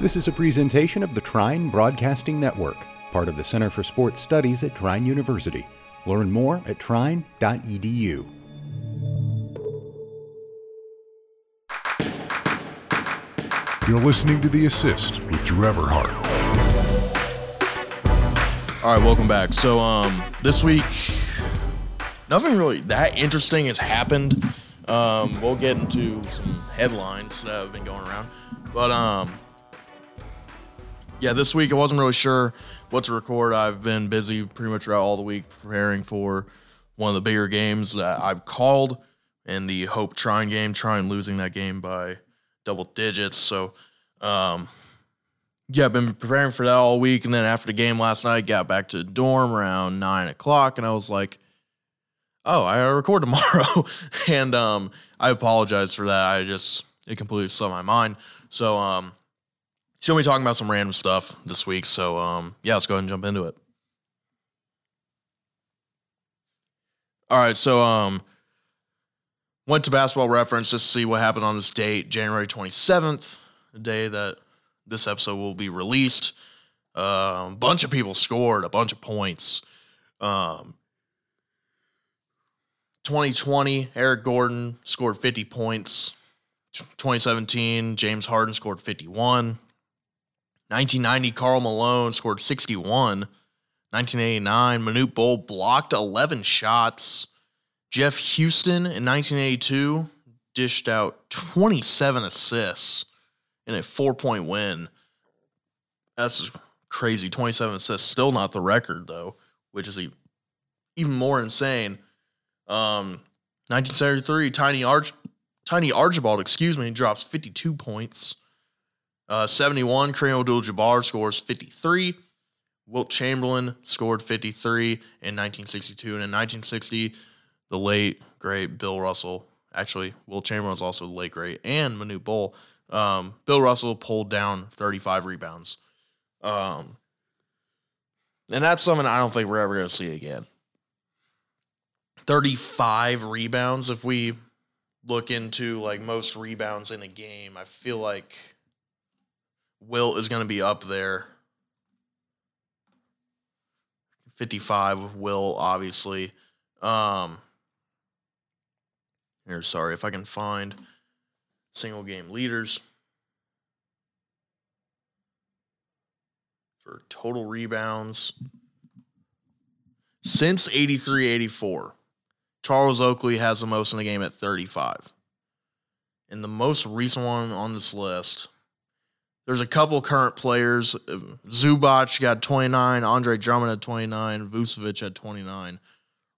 This is a presentation of the Trine Broadcasting Network, part of the Center for Sports Studies at Trine University. Learn more at trine.edu. You're listening to The Assist with Drew Everhart. All right, welcome back. So, um, this week, nothing really that interesting has happened. Um, we'll get into some headlines that have been going around, but um, yeah, this week I wasn't really sure what to record. I've been busy pretty much throughout all the week preparing for one of the bigger games that I've called in the Hope Trine game, Trine losing that game by double digits. So, um, yeah, I've been preparing for that all week. And then after the game last night, got back to the dorm around nine o'clock, and I was like, oh, I record tomorrow. and um, I apologize for that. I just, it completely slipped my mind. So, um, she's to be talking about some random stuff this week. So, um, yeah, let's go ahead and jump into it. All right. So, um, went to basketball reference just to see what happened on this date, January 27th, the day that this episode will be released. Uh, a bunch of people scored a bunch of points. Um, 2020, Eric Gordon scored 50 points. 2017, James Harden scored 51. 1990, Karl Malone scored 61. 1989, Manute Bol blocked 11 shots. Geoff Huston in 1982 dished out 27 assists in a four point win. That's crazy. 27 assists. Still not the record, though, which is even more insane. Um, 1973, Tiny Arch, Tiny Archibald, excuse me, drops 52 points. Uh, 71, Kareem Abdul-Jabbar scores 53. Wilt Chamberlain scored 53 in 1962, and in 1960, the late great Bill Russell. Actually, Wilt Chamberlain was also the late great, and Manute Bol. Um, Bill Russell pulled down 35 rebounds. Um, and that's something I don't think we're ever going to see again. 35 rebounds if we look into like most rebounds in a game i feel like wilt is going to be up there. 55 Wilt obviously. Um here sorry if i can find single game leaders for total rebounds. Since 83 84 Charles Oakley has the most in the game at 35. And the most recent one on this list, there's a couple current players. Zubac got 29, Andre Drummond had 29, Vucevic had 29,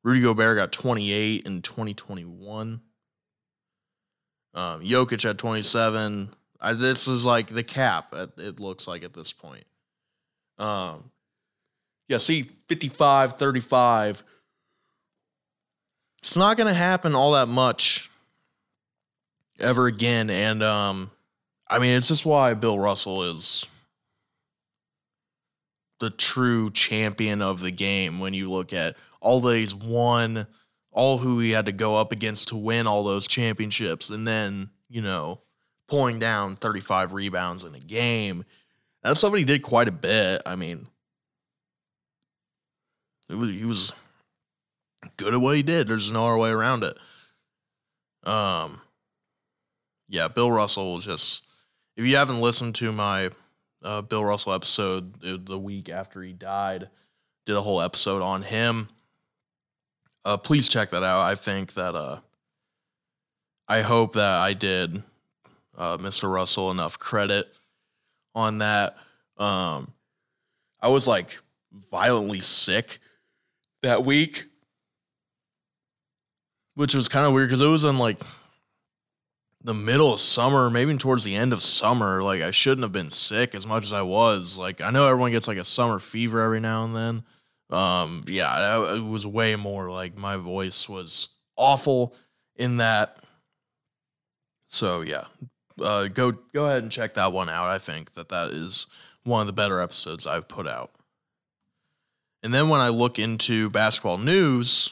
Rudy Gobert got 28 in 2021. Um, Jokic had 27. I, this is like the cap, it looks like at this point. Um, yeah, see, 55, 35 it's not going to happen all that much ever again. And um, I mean, it's just why Bill Russell is the true champion of the game when you look at all that he's won, all who he had to go up against to win all those championships, and then, you know, pulling down 35 rebounds in a game. That's something he did quite a bit. I mean, it was, he was good at what he did. There's no other way around it. Um, yeah, Bill Russell was just. If you haven't listened to my uh, Bill Russell episode the week after he died, did a whole episode on him. Uh, please check that out. I think that uh, I hope that I did uh, Mr. Russell enough credit on that. Um, I was like violently sick that week which was kind of weird because it was in like the middle of summer, maybe towards the end of summer. Like I shouldn't have been sick as much as I was. Like I know everyone gets like a summer fever every now and then. Um, yeah, it was way more like my voice was awful in that. So yeah, uh, go go ahead and check that one out. I think that that is one of the better episodes I've put out. And then when I look into basketball news,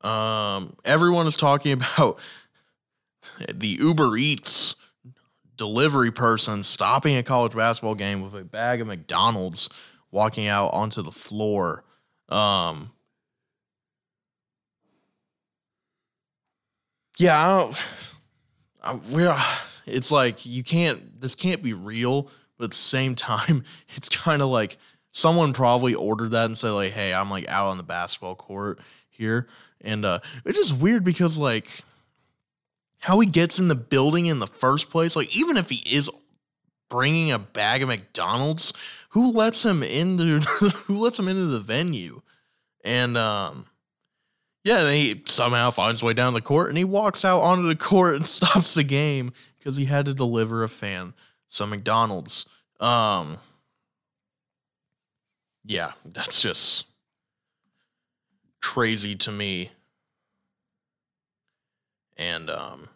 um, everyone is talking about the Uber Eats delivery person stopping a college basketball game with a bag of McDonald's, walking out onto the floor. Um, yeah, I. I, we're, it's like you can't. This can't be real. But at the same time, it's kind of like someone probably ordered that and said like, "Hey, I'm like out on the basketball court here," and uh, it's just weird because like how he gets in the building in the first place. Like even if he is bringing a bag of McDonald's, who lets him into who lets him into the venue? And um, yeah, he somehow finds his way down the court and he walks out onto the court and stops the game because he had to deliver a fan some McDonald's. Um, yeah, that's just crazy to me. And um,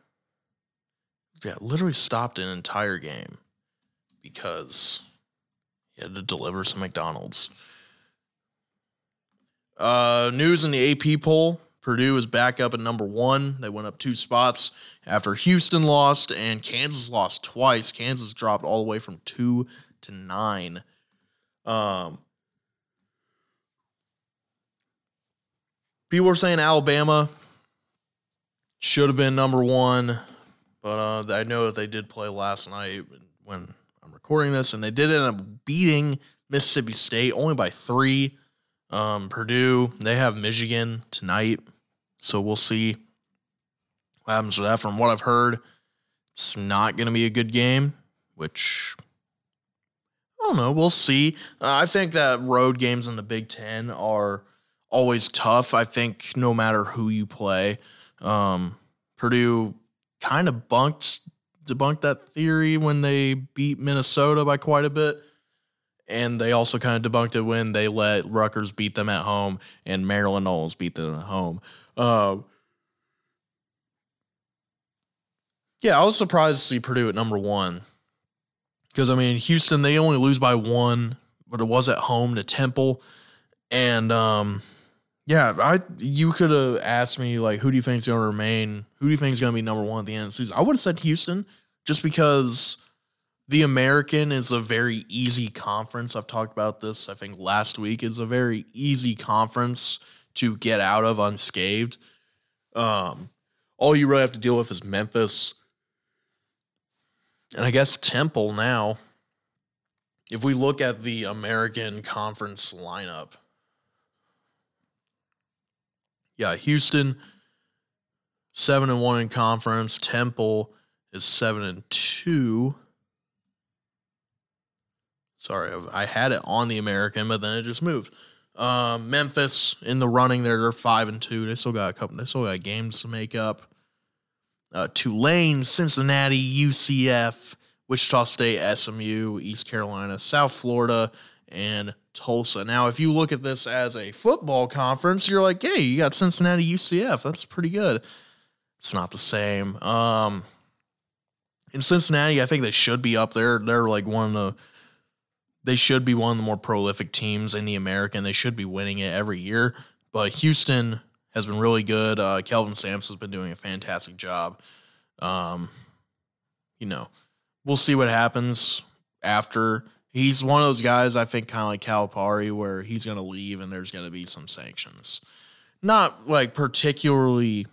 yeah, literally stopped an entire game because he had to deliver some McDonald's. Uh, news in the AP poll Purdue is back up at number one. They went up two spots after Houston lost and Kansas lost twice. Kansas dropped all the way from two to nine. Um, people were saying Alabama should have been number one, but uh, I know that they did play last night when I'm recording this, and they did end up beating Mississippi State only by three. Um, Purdue, they have Michigan tonight. So we'll see what happens with that. From what I've heard, it's not going to be a good game, which I don't know. We'll see. Uh, I think that road games in the Big Ten are always tough. I think no matter who you play, um, Purdue kind of bunked debunked that theory when they beat Minnesota by quite a bit. And they also kind of debunked it when they let Rutgers beat them at home and Maryland almost beat them at home. Uh, yeah, I was surprised to see Purdue at number one. Because I mean Houston they only lose by one, but it was at home to Temple, and um, yeah, I you could have asked me like who do you think is going to remain, who do you think is going to be number one at the end of the season? I would have said Houston just because the American is a very easy conference. I've talked about this, I think, last week. is a very easy conference to get out of unscathed. Um, all you really have to deal with is Memphis. And I guess Temple now. If we look at the American Conference lineup, yeah, Houston, seven and one in conference. Temple is seven and two. Sorry, I had it on the American, but then it just moved. Um, Memphis in the running there, they're five and two. They still got a couple. They still got games to make up. Uh, Tulane, Cincinnati, UCF, Wichita State, SMU, East Carolina, South Florida, and Tulsa. Now, if you look at this as a football conference, you're like, hey, you got Cincinnati, UCF. That's pretty good. It's not the same. Um, in Cincinnati, I think they should be up there. They're like one of the they should be one of the more prolific teams in the American. They should be winning it every year. But Houston has been really good. Uh, Kelvin Sampson's been doing a fantastic job. Um, you know, we'll see what happens after. He's one of those guys, I think, kind of like Calipari, where he's going to leave and there's going to be some sanctions. Not like particularly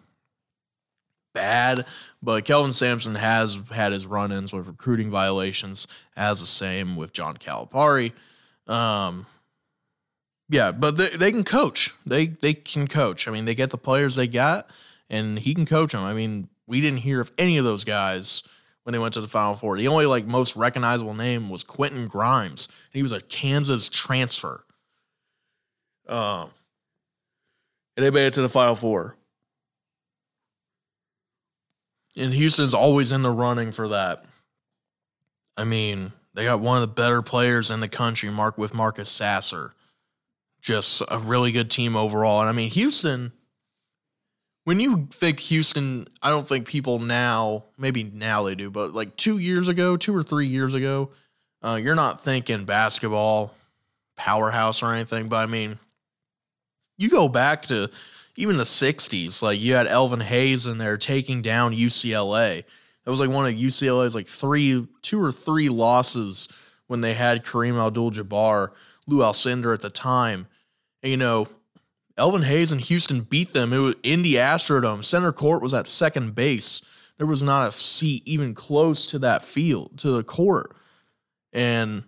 bad, but Kelvin Sampson has had his run ins with recruiting violations, as the same with John Calipari. Um, yeah, but they, they can coach. They they can coach. I mean, they get the players they got, and he can coach them. I mean, we didn't hear of any of those guys when they went to the Final Four. The only like most recognizable name was Quentin Grimes. and He was a Kansas transfer. Um, and they made it to the Final Four and Houston's always in the running for that. I mean, they got one of the better players in the country, Mark with Marcus Sasser. Just a really good team overall. And I mean, Houston, when you think Houston, I don't think people now, maybe now they do, but like two years ago, two or three years ago, uh, you're not thinking basketball powerhouse or anything. But I mean, you go back to even the 60s, like you had Elvin Hayes in there taking down UCLA. That was like one of UCLA's like three, two or three losses when they had Kareem Abdul-Jabbar, Lou Alcindor at the time. And, you know, Elvin Hayes and Houston beat them. It was in the Astrodome. Center court was at second base. There was not a seat even close to that field, to the court. And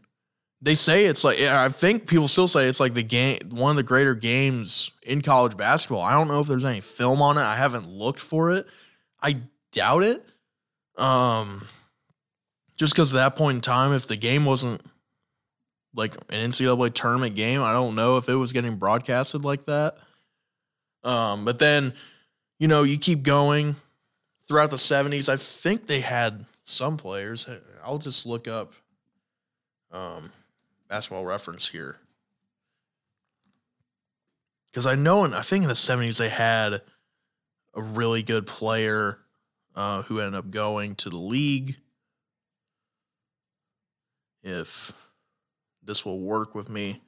they say it's like I think people still say it's like the game one of the greater games in college basketball. I don't know if there's any film on it. I haven't looked for it. I doubt it. Um just because at that point in time, if the game wasn't like an NCAA tournament game, I don't know if it was getting broadcasted like that. Um, but then, you know, you keep going throughout the 70s. I think they had some players. I'll just look up um basketball reference here. Because I know, and I think in the 70s they had a really good player uh, who ended up going to the league. If this will work with me.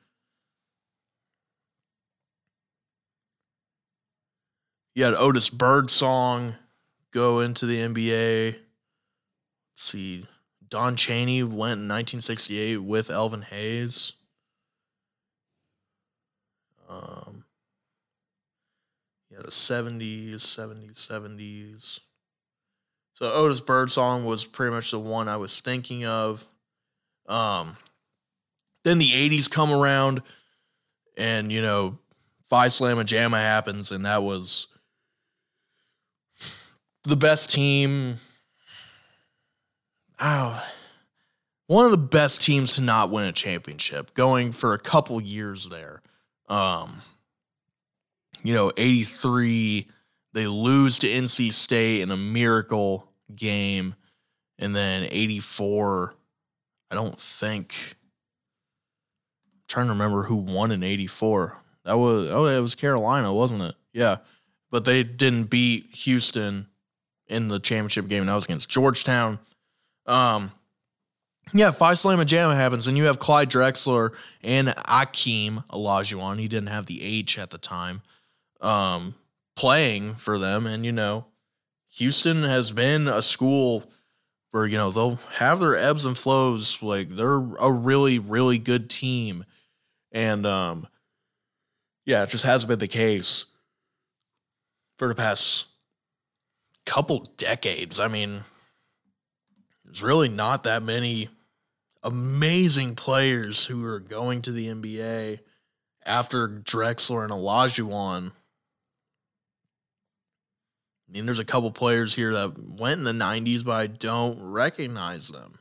You had Otis Birdsong go into the NBA. Let's see. Don Chaney went in 1968 with Elvin Hayes. Um, yeah, the 70s, 70s, 70s. So Otis Birdsong was pretty much the one I was thinking of. Um, then the 80s come around, and you know, Phi Slamma Jamma happens, and that was the best team oh, one of the best teams to not win a championship, going for a couple years there. Um, you know, 83, they lose to NC State in a miracle game. And then 84, I don't think. Trying to remember who won in 84. That was, oh, it was Carolina, wasn't it? Yeah. But they didn't beat Houston in the championship game. And that was against Georgetown. Um, yeah, Phi Slamma Jamma happens, and you have Clyde Drexler and Akeem Olajuwon. He didn't have the H at the time, um, playing for them. And, you know, Houston has been a school where, you know, they'll have their ebbs and flows. Like, they're a really, really good team. And, um, yeah, it just hasn't been the case for the past couple decades. I mean, there's really not that many amazing players who are going to the NBA after Drexler and Olajuwon. I mean, there's a couple players here that went in the 90s, but I don't recognize them.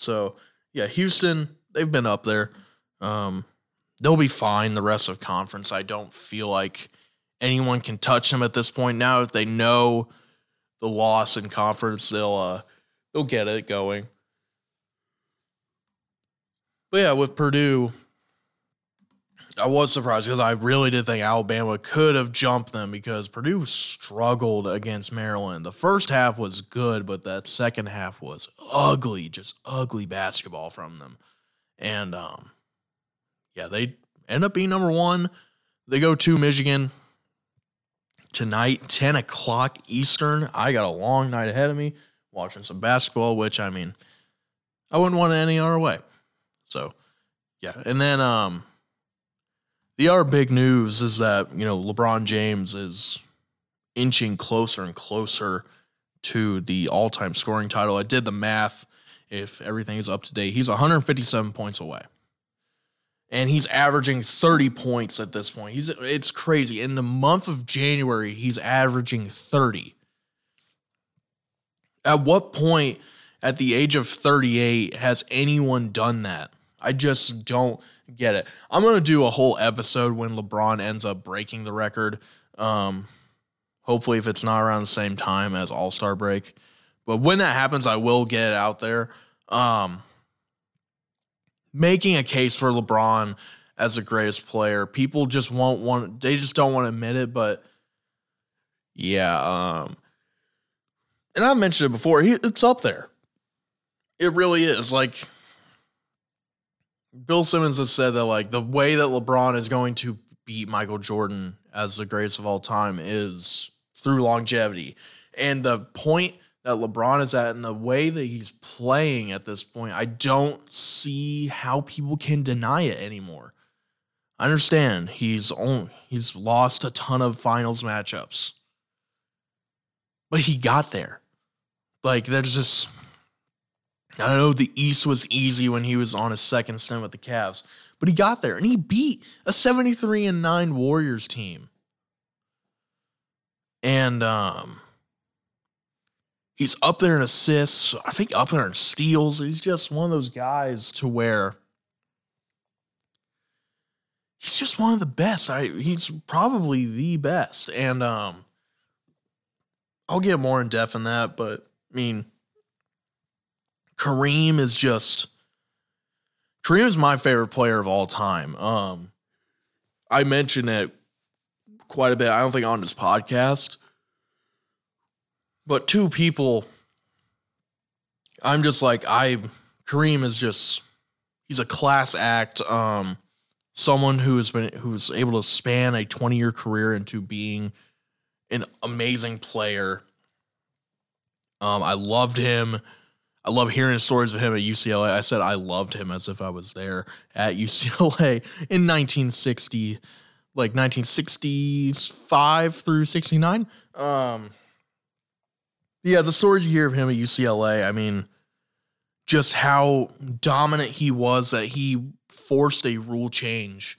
So, yeah, Houston, they've been up there. Um, they'll be fine the rest of conference. I don't feel like anyone can touch them at this point now if they know the loss in conference, they'll uh, they'll get it going. But yeah, with Purdue, I was surprised because I really did think Alabama could have jumped them because Purdue struggled against Maryland. The first half was good, but that second half was ugly, just ugly basketball from them. And um, yeah, they end up being number one. They go to Michigan tonight, 10 o'clock Eastern. I got a long night ahead of me watching some basketball, which I mean, I wouldn't want it any other way. So, yeah. And then um the other big news is that, you know, LeBron James is inching closer and closer to the all-time scoring title. I did the math. If everything is up to date, he's 157 points away and he's averaging 30 points at this point. He's it's crazy. In the month of January, he's averaging 30. At what point at the age of 38 has anyone done that? I just don't get it. I'm to do a whole episode when LeBron ends up breaking the record. Um hopefully if it's not around the same time as All-Star break. But when that happens, I will get it out there. Um making a case for LeBron as the greatest player. People just won't want they just don't want to admit it, but yeah, um and I mentioned it before, he, it's up there. It really is. Like Bill Simmons has said that like the way that LeBron is going to beat Michael Jordan as the greatest of all time is through longevity. And the point that LeBron is at and the way that he's playing at this point, I don't see how people can deny it anymore. I understand he's only he's lost a ton of finals matchups. But he got there. Like there's just I know the East was easy when he was on his second stint with the Cavs, but he got there and he beat a 73 and 9 Warriors team. And um he's up there in assists, I think up there in steals. He's just one of those guys to where he's just one of the best. I he's probably the best. And um I'll get more in depth in that, but I mean Kareem is just Kareem is my favorite player of all time. Um I mentioned it quite a bit. I don't think on this podcast. But two people I'm just like I Kareem is just he's a class act. Um someone who has been who's able to span a 20 year career into being an amazing player. Um, I loved him. I love hearing stories of him at UCLA. I said I loved him as if I was there at UCLA in 1960, like 1965 through 69. Um, yeah, the stories you hear of him at UCLA, I mean, just how dominant he was that he forced a rule change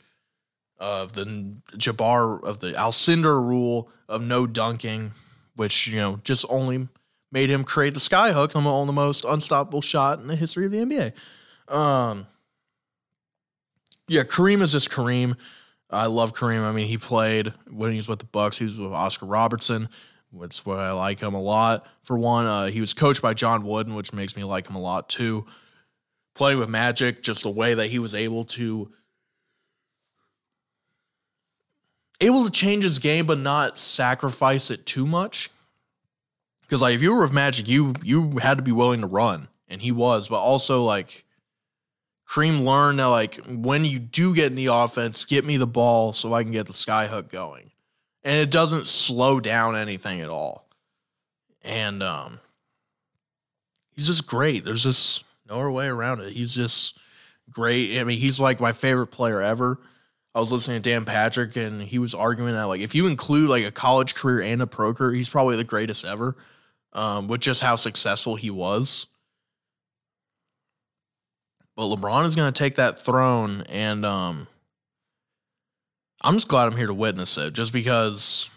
of the Jabbar of the Alcindor rule of no dunking, which you know just only made him create the skyhook on the most unstoppable shot in the history of the NBA. Um, yeah, Kareem is just Kareem. I love Kareem. I mean, he played when he was with the Bucks. He was with Oscar Robertson. That's why I like him a lot. For one, uh, he was coached by John Wooden, which makes me like him a lot too playing with Magic, just the way that he was able to able to change his game but not sacrifice it too much. Because like if you were with Magic, you you had to be willing to run, and he was, but also like Kareem learned that like when you do get in the offense, get me the ball so I can get the skyhook going. And it doesn't slow down anything at all. And um he's just great. There's just no way around it. He's just great. I mean, he's like my favorite player ever. I was listening to Dan Patrick, and he was arguing that like if you include like a college career and a pro career, he's probably the greatest ever. Um, with just how successful he was. But LeBron is going to take that throne, and um, I'm just glad I'm here to witness it, just because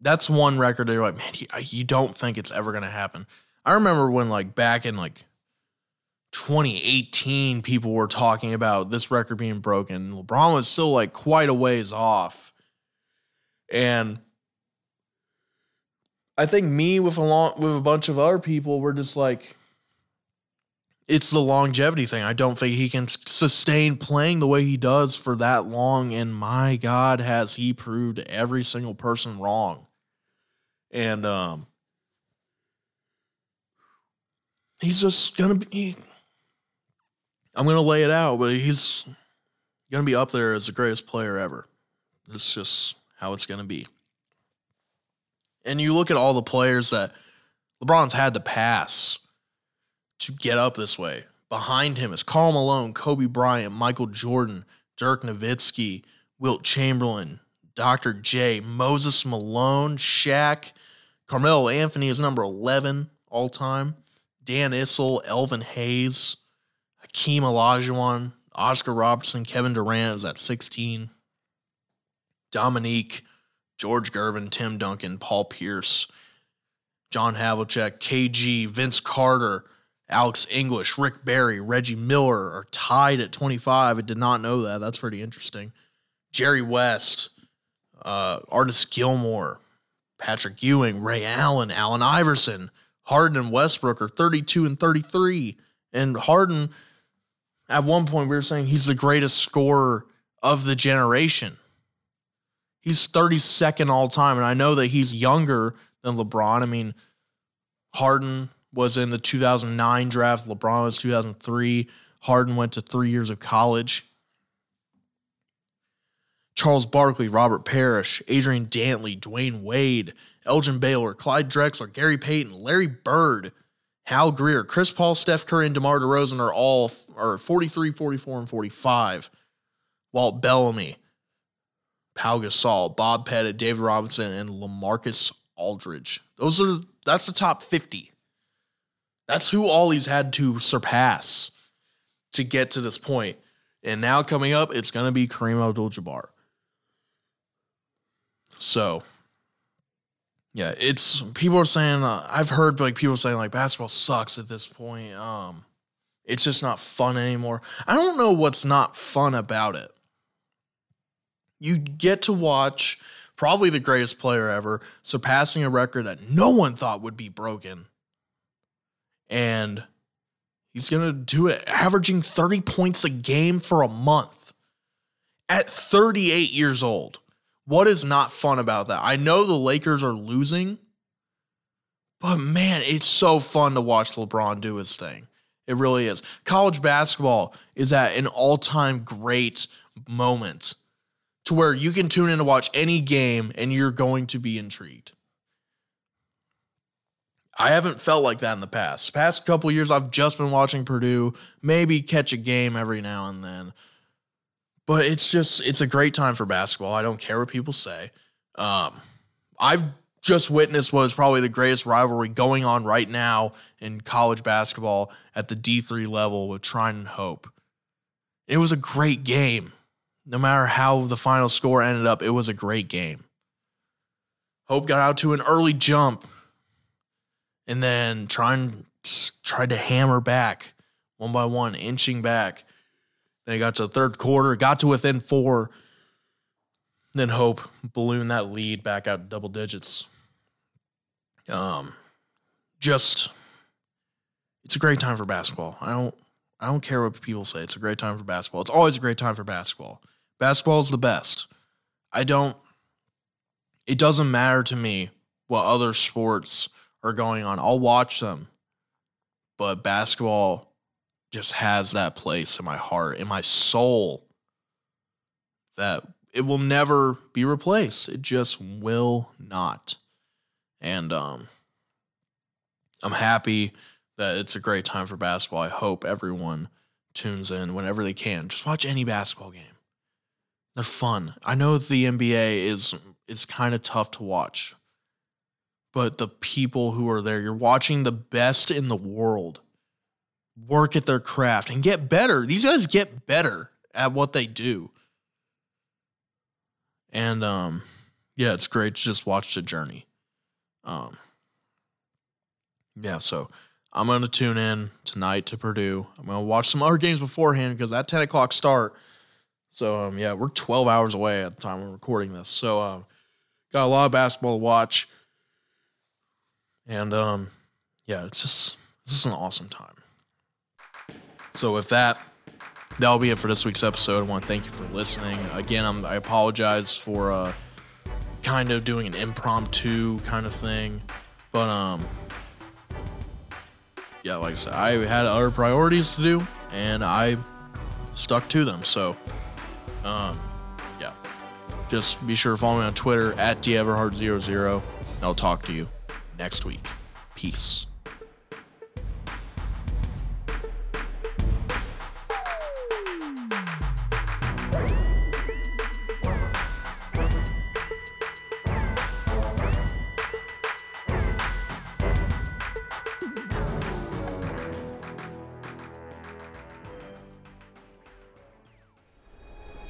that's one record you're like, man, you don't think it's ever going to happen. I remember when like back in like 2018 people were talking about this record being broken. LeBron was still like quite a ways off. And I think me with a long, with a bunch of other people were just like it's the longevity thing. I don't think he can sustain playing the way he does for that long and my god has he proved every single person wrong. And um he's just to be I'm gonna lay it out, but he's gonna be up there as the greatest player ever. It's just how it's gonna be. And you look at all the players that LeBron's had to pass to get up this way. Behind him is Karl Malone, Kobe Bryant, Michael Jordan, Dirk Nowitzki, Wilt Chamberlain, Dr. J, Moses Malone, Shaq, Carmelo Anthony is number 11 all time, Dan Issel, Elvin Hayes, Hakeem Olajuwon, Oscar Robertson, Kevin Durant is at 16. Dominique, George Gervin, Tim Duncan, Paul Pierce, John Havlicek, KG, Vince Carter, Alex English, Rick Barry, Reggie Miller are tied at 25. I did not know that. That's pretty interesting. Jerry West, uh, Artis Gilmore, Patrick Ewing, Ray Allen, Allen Iverson, Harden and Westbrook are 32 and 33. And Harden at one point, we were saying he's the greatest scorer of the generation. He's 32nd all time. And I know that he's younger than LeBron. I mean, Harden was in the 2009 draft, LeBron was 2003. Harden went to three years of college. Charles Barkley, Robert Parish, Adrian Dantley, Dwyane Wade, Elgin Baylor, Clyde Drexler, Gary Payton, Larry Bird, Hal Greer, Chris Paul, Steph Curry, and DeMar DeRozan are all are 43, 44, and 45. Walt Bellamy, Pau Gasol, Bob Pettit, David Robinson, and Lamarcus Aldridge. Those are that's the top 50. That's who all he's had to surpass to get to this point. And now coming up, it's gonna be Kareem Abdul-Jabbar. So, yeah, it's people are saying uh, I've heard like people saying like basketball sucks at this point. Um, it's just not fun anymore. I don't know what's not fun about it. You get to watch probably the greatest player ever surpassing a record that no one thought would be broken. And he's going to do it averaging 30 points a game for a month at 38 years old. What is not fun about that? I know the Lakers are losing, but man, it's so fun to watch LeBron do his thing. It really is. College basketball is at an all time great moment to where you can tune in to watch any game and you're going to be intrigued. I haven't felt like that in the past. Past couple years, I've just been watching Purdue, maybe catch a game every now and then. But it's just it's a great time for basketball. I don't care what people say. Um, I've just witnessed what is probably the greatest rivalry going on right now in college basketball at the D3 level with Trine and Hope. It was a great game. No matter how the final score ended up, it was a great game. Hope got out to an early jump and then Trine tried to hammer back one by one, inching back. Then he got to the third quarter, got to within four. Then Hope ballooned that lead back out double digits. Um, just it's a great time for basketball. I don't I don't care what people say. It's a great time for basketball. It's always a great time for basketball. Basketball is the best. I don't it doesn't matter to me what other sports are going on. I'll watch them. But basketball just has that place in my heart, in my soul, that it will never be replaced. It just will not. And um, I'm happy that it's a great time for basketball. I hope everyone tunes in whenever they can. Just watch any basketball game. They're fun. I know the NBA is it's kind of tough to watch. But the people who are there, you're watching the best in the world work at their craft and get better. These guys get better at what they do. And um yeah, it's great to just watch the journey. Um yeah, so I'm gonna tune in tonight to Purdue. I'm gonna watch some other games beforehand because that 10 o'clock start. So um yeah, we're 12 hours away at the time we're recording this. So um got a lot of basketball to watch. And um yeah, it's just this is an awesome time. So with that, that'll be it for this week's episode. I want to thank you for listening. Again, I'm, I apologize for uh, kind of doing an impromptu kind of thing, but um, yeah, like I said, I had other priorities to do, and I stuck to them. So, um, yeah, just be sure to follow me on Twitter at deverhart00, and I'll talk to you next week. Peace.